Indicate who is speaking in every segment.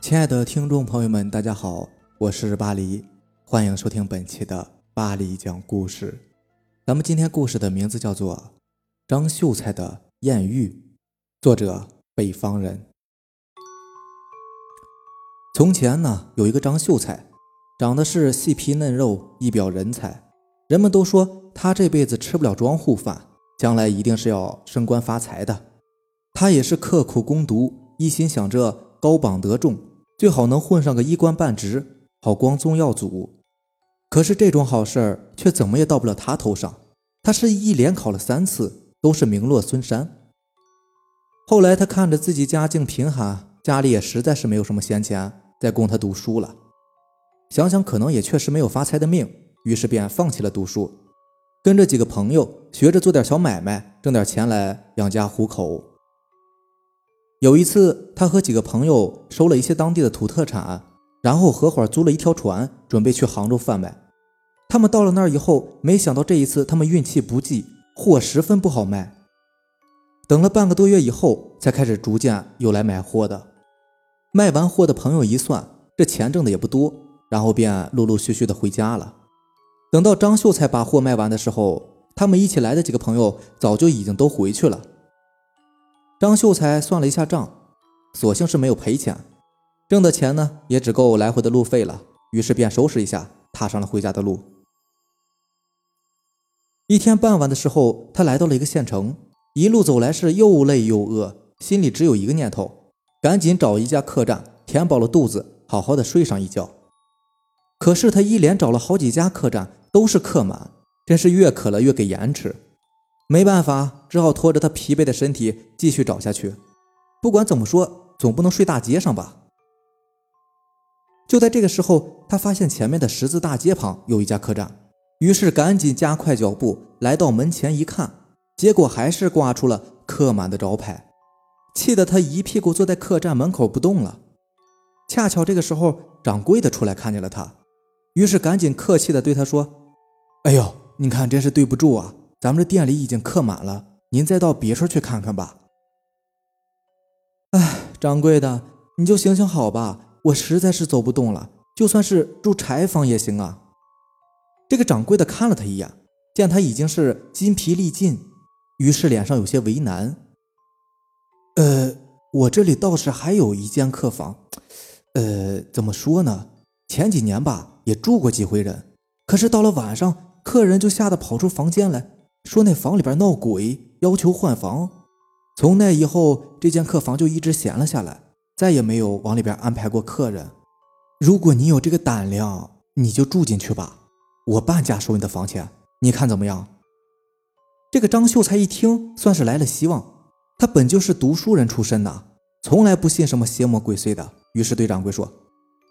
Speaker 1: 亲爱的听众朋友们，大家好，我是巴黎，欢迎收听本期的巴黎讲故事。咱们今天故事的名字叫做《张秀才的艳遇》，作者北方人。从前呢，有一个张秀才，长得是细皮嫩肉，一表人才。人们都说他这辈子吃不了庄户饭，将来一定是要升官发财的。他也是刻苦攻读，一心想着高榜得中，最好能混上个一官半职，好光宗耀祖。可是这种好事儿却怎么也到不了他头上。他是一连考了三次，都是名落孙山。后来他看着自己家境贫寒，家里也实在是没有什么闲钱再供他读书了。想想可能也确实没有发财的命，于是便放弃了读书，跟着几个朋友学着做点小买卖，挣点钱来养家糊口。有一次，他和几个朋友收了一些当地的土特产，然后合伙租了一条船，准备去杭州贩卖。他们到了那儿以后，没想到这一次他们运气不济，货十分不好卖。等了半个多月以后，才开始逐渐有来买货的。卖完货的朋友一算，这钱挣的也不多，然后便陆陆续续的回家了。等到张秀才把货卖完的时候，他们一起来的几个朋友早就已经都回去了。张秀才算了一下账，索性是没有赔钱，挣的钱呢也只够来回的路费了，于是便收拾一下，踏上了回家的路。一天傍晚的时候，他来到了一个县城，一路走来是又累又饿，心里只有一个念头：赶紧找一家客栈，填饱了肚子，好好的睡上一觉。可是他一连找了好几家客栈，都是客满，真是越渴了越给盐吃。没办法，只好拖着他疲惫的身体继续找下去。不管怎么说，总不能睡大街上吧。就在这个时候，他发现前面的十字大街旁有一家客栈，于是赶紧加快脚步来到门前一看，结果还是挂出了客满的招牌，气得他一屁股坐在客栈门口不动了。恰巧这个时候，掌柜的出来看见了他，于是赶紧客气的对他说：“哎呦，你看真是对不住啊。”咱们这店里已经客满了，您再到别处去看看吧。哎，掌柜的，你就行行好吧，我实在是走不动了，就算是住柴房也行啊。这个掌柜的看了他一眼，见他已经是筋疲力尽，于是脸上有些为难。呃，我这里倒是还有一间客房，呃，怎么说呢？前几年吧，也住过几回人，可是到了晚上，客人就吓得跑出房间来。说那房里边闹鬼，要求换房。从那以后，这间客房就一直闲了下来，再也没有往里边安排过客人。如果你有这个胆量，你就住进去吧，我半价收你的房钱，你看怎么样？这个张秀才一听，算是来了希望。他本就是读书人出身呐，从来不信什么邪魔鬼祟的。于是对掌柜说：“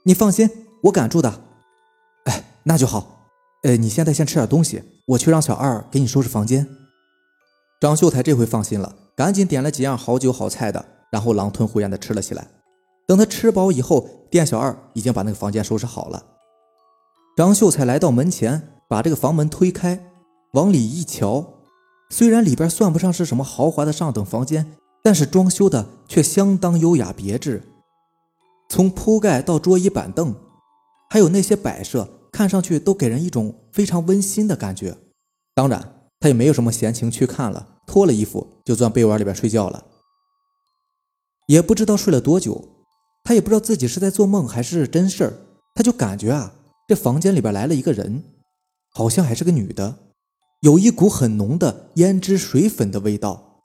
Speaker 1: 你放心，我敢住的。”哎，那就好。呃，你现在先吃点东西，我去让小二给你收拾房间。张秀才这回放心了，赶紧点了几样好酒好菜的，然后狼吞虎咽的吃了起来。等他吃饱以后，店小二已经把那个房间收拾好了。张秀才来到门前，把这个房门推开，往里一瞧，虽然里边算不上是什么豪华的上等房间，但是装修的却相当优雅别致，从铺盖到桌椅板凳，还有那些摆设。看上去都给人一种非常温馨的感觉。当然，他也没有什么闲情去看了，脱了衣服就钻被窝里边睡觉了。也不知道睡了多久，他也不知道自己是在做梦还是真事儿，他就感觉啊，这房间里边来了一个人，好像还是个女的，有一股很浓的胭脂水粉的味道，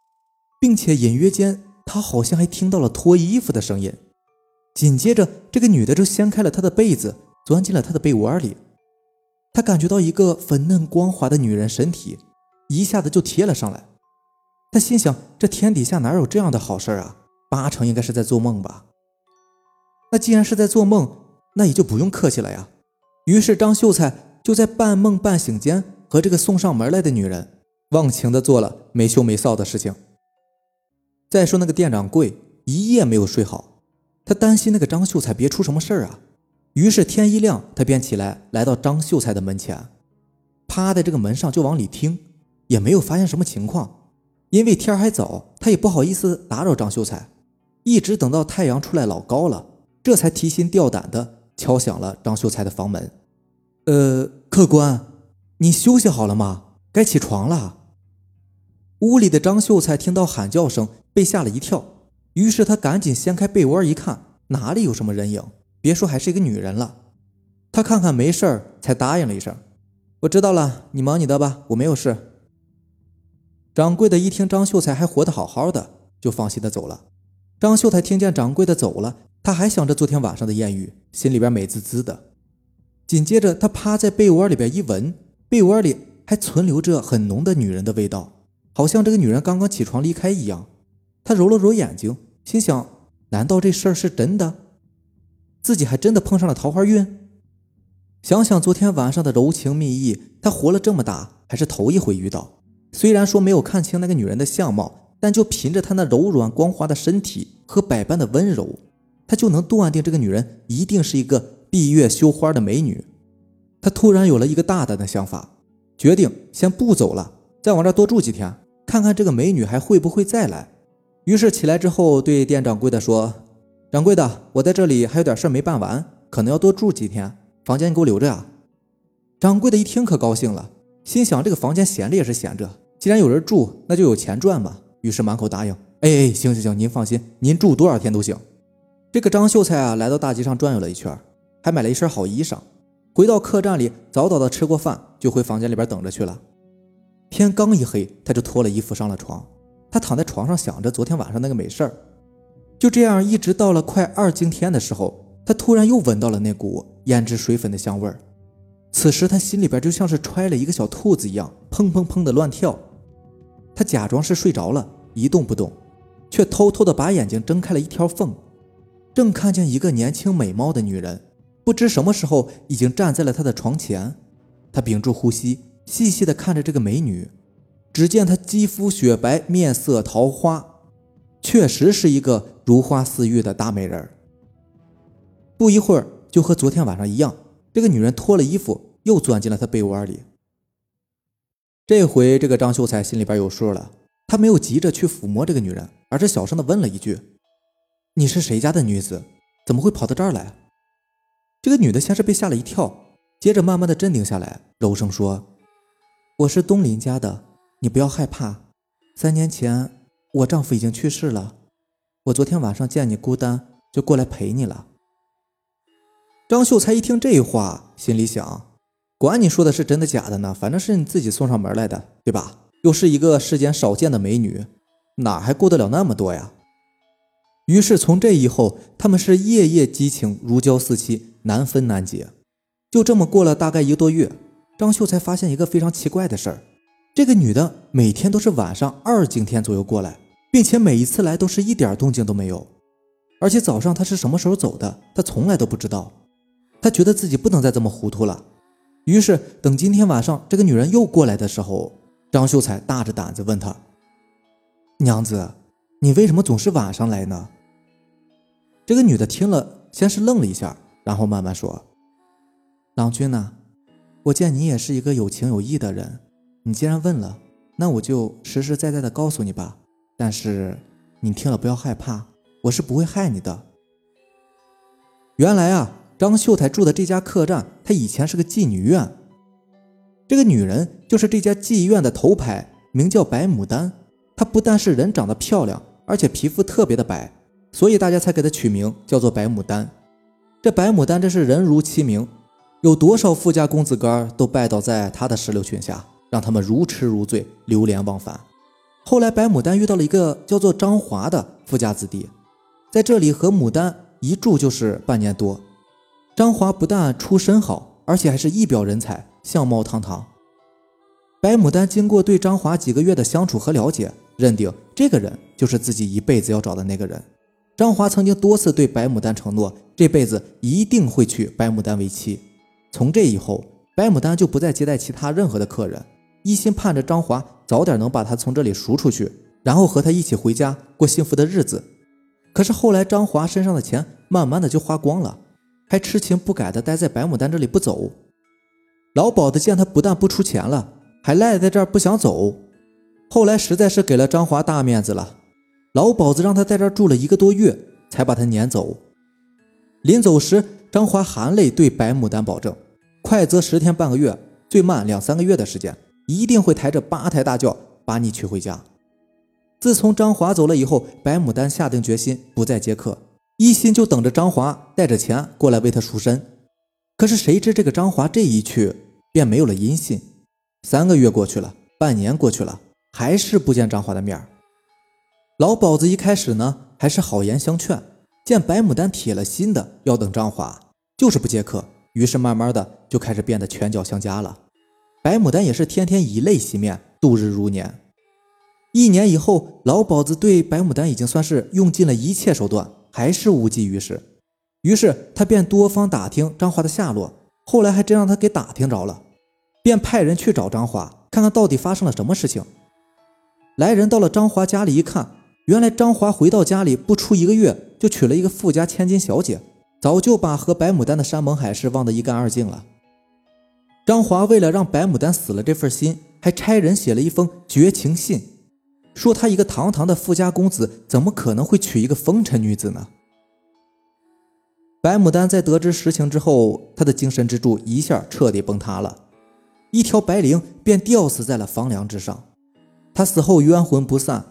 Speaker 1: 并且隐约间他好像还听到了脱衣服的声音。紧接着，这个女的就掀开了他的被子。钻进了他的被窝里，他感觉到一个粉嫩光滑的女人身体，一下子就贴了上来。他心想：这天底下哪有这样的好事啊？八成应该是在做梦吧。那既然是在做梦，那也就不用客气了呀。于是张秀才就在半梦半醒间，和这个送上门来的女人忘情的做了没羞没臊的事情。再说那个店掌柜一夜没有睡好，他担心那个张秀才别出什么事儿啊。于是天一亮，他便起来，来到张秀才的门前，趴在这个门上就往里听，也没有发现什么情况。因为天还早，他也不好意思打扰张秀才，一直等到太阳出来老高了，这才提心吊胆的敲响了张秀才的房门。呃，客官，你休息好了吗？该起床了。屋里的张秀才听到喊叫声，被吓了一跳，于是他赶紧掀开被窝一看，哪里有什么人影？别说还是一个女人了。他看看没事儿，才答应了一声：“我知道了，你忙你的吧，我没有事。”掌柜的一听张秀才还活得好好的，就放心的走了。张秀才听见掌柜的走了，他还想着昨天晚上的艳遇，心里边美滋滋的。紧接着，他趴在被窝里边一闻，被窝里还存留着很浓的女人的味道，好像这个女人刚刚起床离开一样。他揉了揉眼睛，心想：难道这事儿是真的？自己还真的碰上了桃花运？想想昨天晚上的柔情蜜意，他活了这么大还是头一回遇到。虽然说没有看清那个女人的相貌，但就凭着她那柔软光滑的身体和百般的温柔，他就能断定这个女人一定是一个闭月羞花的美女。他突然有了一个大胆的想法，决定先不走了，再往这多住几天，看看这个美女还会不会再来。于是起来之后，对店掌柜的说：“掌柜的，我在这里还有点事没办完，可能要多住几天，房间你给我留着呀。”掌柜的一听可高兴了，心想这个房间闲着也是闲着。既然有人住，那就有钱赚嘛。于是满口答应：“哎哎，行行行，您放心，您住多少天都行。”这个张秀才啊，来到大街上转悠了一圈，还买了一身好衣裳。回到客栈里，早早的吃过饭，就回房间里边等着去了。天刚一黑，他就脱了衣服上了床。他躺在床上想着昨天晚上那个美事儿，就这样一直到了快二更天的时候，他突然又闻到了那股胭脂水粉的香味儿。此时他心里边就像是揣了一个小兔子一样，砰砰砰的乱跳。他假装是睡着了，一动不动，却偷偷的把眼睛睁开了一条缝，正看见一个年轻美貌的女人，不知什么时候已经站在了他的床前。他屏住呼吸，细细的看着这个美女，只见她肌肤雪白，面色桃花，确实是一个如花似玉的大美人儿。不一会儿，就和昨天晚上一样，这个女人脱了衣服，又钻进了他被窝里。这回这个张秀才心里边有数了，他没有急着去抚摸这个女人，而是小声的问了一句：“你是谁家的女子？怎么会跑到这儿来？”这个女的先是被吓了一跳，接着慢慢的镇定下来，柔声说：“我是东林家的，你不要害怕。三年前我丈夫已经去世了，我昨天晚上见你孤单，就过来陪你了。”张秀才一听这话，心里想。管你说的是真的假的呢，反正是你自己送上门来的，对吧？又是一个世间少见的美女，哪还顾得了那么多呀？于是从这以后，他们是夜夜激情，如胶似漆，难分难解。就这么过了大概一个多月，张秀才发现一个非常奇怪的事儿：这个女的每天都是晚上二更天左右过来，并且每一次来都是一点动静都没有。而且早上她是什么时候走的，他从来都不知道。他觉得自己不能再这么糊涂了。于是，等今天晚上这个女人又过来的时候，张秀才大着胆子问她：“娘子，你为什么总是晚上来呢？”这个女的听了，先是愣了一下，然后慢慢说：“郎君呐，我见你也是一个有情有义的人，你既然问了，那我就实实在在的告诉你吧。但是你听了不要害怕，我是不会害你的。原来啊。”张秀才住的这家客栈，他以前是个妓女院。这个女人就是这家妓院的头牌，名叫白牡丹。她不但是人长得漂亮，而且皮肤特别的白，所以大家才给她取名叫做白牡丹。这白牡丹真是人如其名，有多少富家公子哥都拜倒在她的石榴裙下，让他们如痴如醉，流连忘返。后来，白牡丹遇到了一个叫做张华的富家子弟，在这里和牡丹一住就是半年多。张华不但出身好，而且还是一表人才，相貌堂堂。白牡丹经过对张华几个月的相处和了解，认定这个人就是自己一辈子要找的那个人。张华曾经多次对白牡丹承诺，这辈子一定会娶白牡丹为妻。从这以后，白牡丹就不再接待其他任何的客人，一心盼着张华早点能把她从这里赎出去，然后和他一起回家过幸福的日子。可是后来，张华身上的钱慢慢的就花光了。还痴情不改的待在白牡丹这里不走，老鸨子见他不但不出钱了，还赖在这儿不想走，后来实在是给了张华大面子了，老鸨子让他在这儿住了一个多月，才把他撵走。临走时，张华含泪对白牡丹保证：快则十天半个月，最慢两三个月的时间，一定会抬着八抬大轿把你娶回家。自从张华走了以后，白牡丹下定决心不再接客，一心就等着张华带着钱过来为她赎身。可是谁知这个张华这一去，便没有了音信。三个月过去了，半年过去了，还是不见张华的面老鸨子一开始呢，还是好言相劝。见白牡丹铁了心的要等张华，就是不接客，于是慢慢的就开始变得拳脚相加了。白牡丹也是天天以泪洗面，度日如年。一年以后，老鸨子对白牡丹已经算是用尽了一切手段，还是无济于事。于是他便多方打听张华的下落，后来还真让他给打听着了，便派人去找张华，看看到底发生了什么事情。来人到了张华家里一看，原来张华回到家里不出一个月。就娶了一个富家千金小姐，早就把和白牡丹的山盟海誓忘得一干二净了。张华为了让白牡丹死了这份心，还差人写了一封绝情信，说他一个堂堂的富家公子，怎么可能会娶一个风尘女子呢？白牡丹在得知实情之后，她的精神支柱一下彻底崩塌了，一条白绫便吊死在了房梁之上。她死后冤魂不散。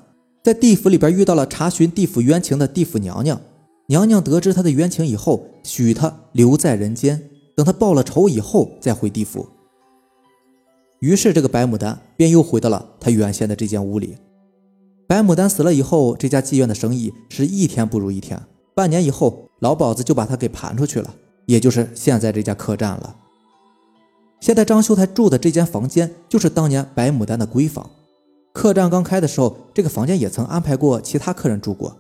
Speaker 1: 在地府里边遇到了查询地府冤情的地府娘娘，娘娘得知他的冤情以后，许他留在人间，等他报了仇以后再回地府。于是这个白牡丹便又回到了他原先的这间屋里。白牡丹死了以后，这家妓院的生意是一天不如一天。半年以后，老鸨子就把他给盘出去了，也就是现在这家客栈了。现在张秀才住的这间房间，就是当年白牡丹的闺房。客栈刚开的时候，这个房间也曾安排过其他客人住过。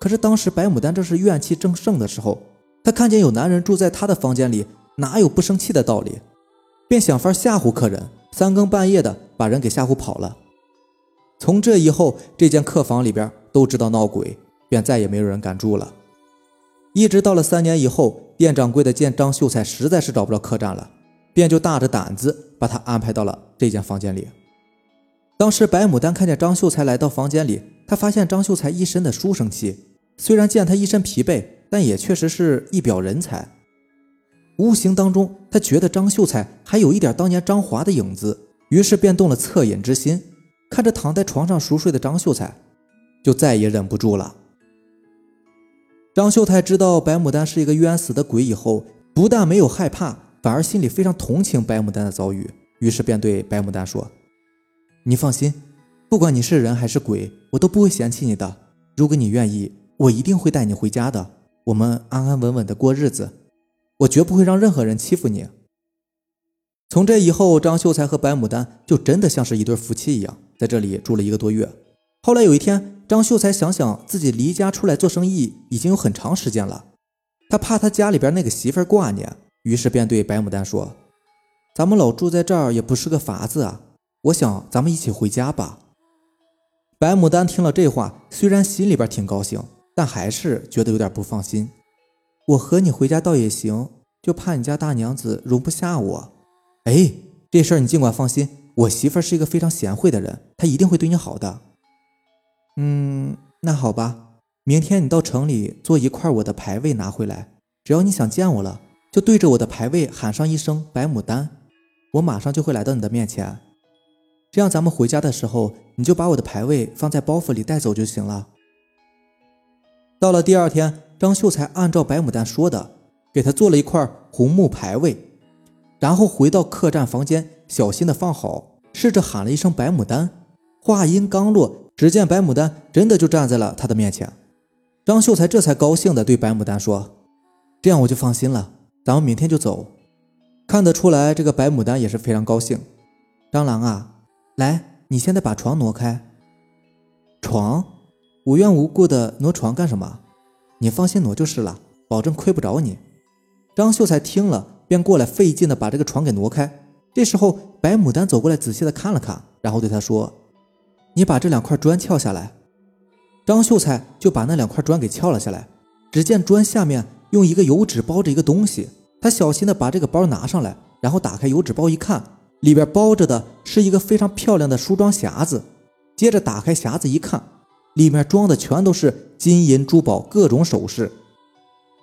Speaker 1: 可是当时白牡丹正是怨气正盛的时候，她看见有男人住在她的房间里，哪有不生气的道理？便想法吓唬客人，三更半夜的把人给吓唬跑了。从这以后，这间客房里边都知道闹鬼，便再也没有人敢住了。一直到了三年以后，店掌柜的见张秀才实在是找不着客栈了，便就大着胆子把他安排到了这间房间里。当时白牡丹看见张秀才来到房间里，她发现张秀才一身的书生气，虽然见他一身疲惫，但也确实是一表人才。无形当中，他觉得张秀才还有一点当年张华的影子，于是便动了恻隐之心。看着躺在床上熟睡的张秀才，就再也忍不住了。张秀才知道白牡丹是一个冤死的鬼以后，不但没有害怕，反而心里非常同情白牡丹的遭遇，于是便对白牡丹说。你放心，不管你是人还是鬼，我都不会嫌弃你的。如果你愿意，我一定会带你回家的，我们安安稳稳的过日子。我绝不会让任何人欺负你。从这以后，张秀才和白牡丹就真的像是一对夫妻一样，在这里住了一个多月。后来有一天，张秀才想想自己离家出来做生意已经有很长时间了，他怕他家里边那个媳妇挂念，于是便对白牡丹说：“咱们老住在这儿也不是个法子啊。”我想咱们一起回家吧。白牡丹听了这话，虽然心里边挺高兴，但还是觉得有点不放心。我和你回家倒也行，就怕你家大娘子容不下我。哎，这事儿你尽管放心，我媳妇儿是一个非常贤惠的人，她一定会对你好的。嗯，那好吧，明天你到城里做一块我的牌位拿回来，只要你想见我了，就对着我的牌位喊上一声“白牡丹”，我马上就会来到你的面前。这样，咱们回家的时候，你就把我的牌位放在包袱里带走就行了。到了第二天，张秀才按照白牡丹说的，给他做了一块红木牌位，然后回到客栈房间，小心的放好，试着喊了一声“白牡丹”。话音刚落，只见白牡丹真的就站在了他的面前。张秀才这才高兴的对白牡丹说：“这样我就放心了，咱们明天就走。”看得出来，这个白牡丹也是非常高兴。张郎啊！来，你现在把床挪开。床，无缘无故的挪床干什么？你放心挪就是了，保证亏不着你。张秀才听了，便过来费劲的把这个床给挪开。这时候，白牡丹走过来，仔细的看了看，然后对他说：“你把这两块砖撬下来。”张秀才就把那两块砖给撬了下来。只见砖下面用一个油纸包着一个东西，他小心的把这个包拿上来，然后打开油纸包一看。里边包着的是一个非常漂亮的梳妆匣子，接着打开匣子一看，里面装的全都是金银珠宝、各种首饰。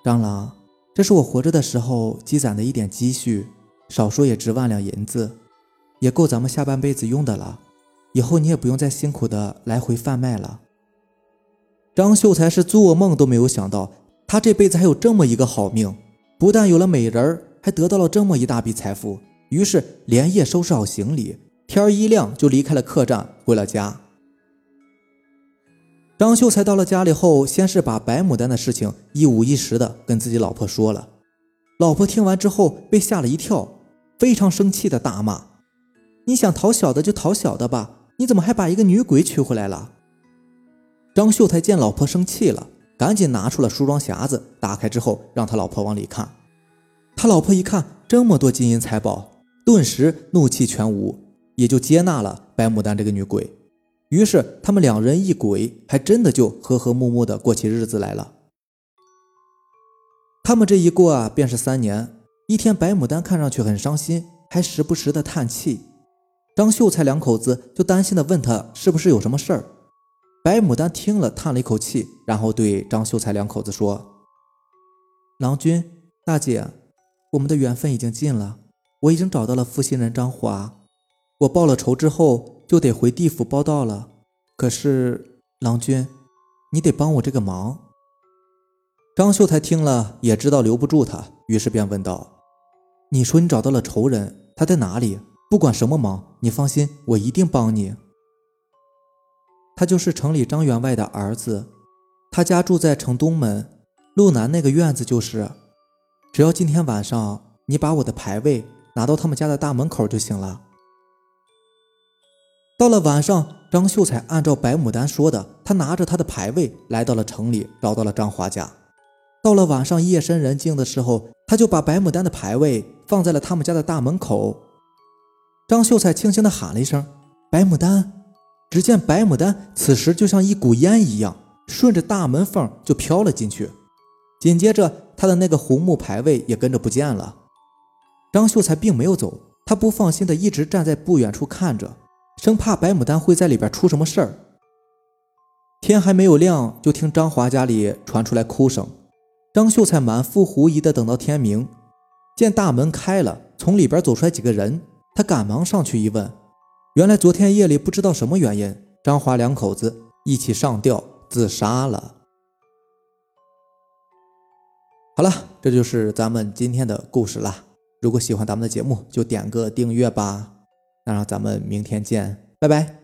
Speaker 1: 张郎，这是我活着的时候积攒的一点积蓄，少说也值万两银子，也够咱们下半辈子用的了。以后你也不用再辛苦的来回贩卖了。张秀才是做梦都没有想到，他这辈子还有这么一个好命，不但有了美人儿，还得到了这么一大笔财富。于是连夜收拾好行李，天一亮就离开了客栈，回了家。张秀才到了家里后，先是把白牡丹的事情一五一十的跟自己老婆说了。老婆听完之后被吓了一跳，非常生气的大骂：“你想讨小的就讨小的吧！”你怎么还把一个女鬼娶回来了？张秀才见老婆生气了，赶紧拿出了梳妆匣子，打开之后让他老婆往里看。他老婆一看这么多金银财宝，顿时怒气全无，也就接纳了白牡丹这个女鬼。于是他们两人一鬼，还真的就和和睦睦的过起日子来了。他们这一过啊，便是三年。一天，白牡丹看上去很伤心，还时不时的叹气。张秀才两口子就担心的问他是不是有什么事儿。白牡丹听了，叹了一口气，然后对张秀才两口子说：“郎君大姐，我们的缘分已经尽了，我已经找到了负心人张华，我报了仇之后就得回地府报道了。可是郎君，你得帮我这个忙。”张秀才听了也知道留不住他，于是便问道：“你说你找到了仇人，他在哪里？”不管什么忙，你放心，我一定帮你。他就是城里张员外的儿子，他家住在城东门路南那个院子，就是。只要今天晚上你把我的牌位拿到他们家的大门口就行了。到了晚上，张秀才按照白牡丹说的，他拿着他的牌位来到了城里，找到了张华家。到了晚上夜深人静的时候，他就把白牡丹的牌位放在了他们家的大门口。张秀才轻轻地喊了一声：“白牡丹。”只见白牡丹此时就像一股烟一样，顺着大门缝就飘了进去。紧接着，他的那个红木牌位也跟着不见了。张秀才并没有走，他不放心的一直站在不远处看着，生怕白牡丹会在里边出什么事儿。天还没有亮，就听张华家里传出来哭声。张秀才满腹狐疑的等到天明，见大门开了，从里边走出来几个人。他赶忙上去一问，原来昨天夜里不知道什么原因，张华两口子一起上吊自杀了。好了，这就是咱们今天的故事了。如果喜欢咱们的节目，就点个订阅吧。那让咱们明天见，拜拜。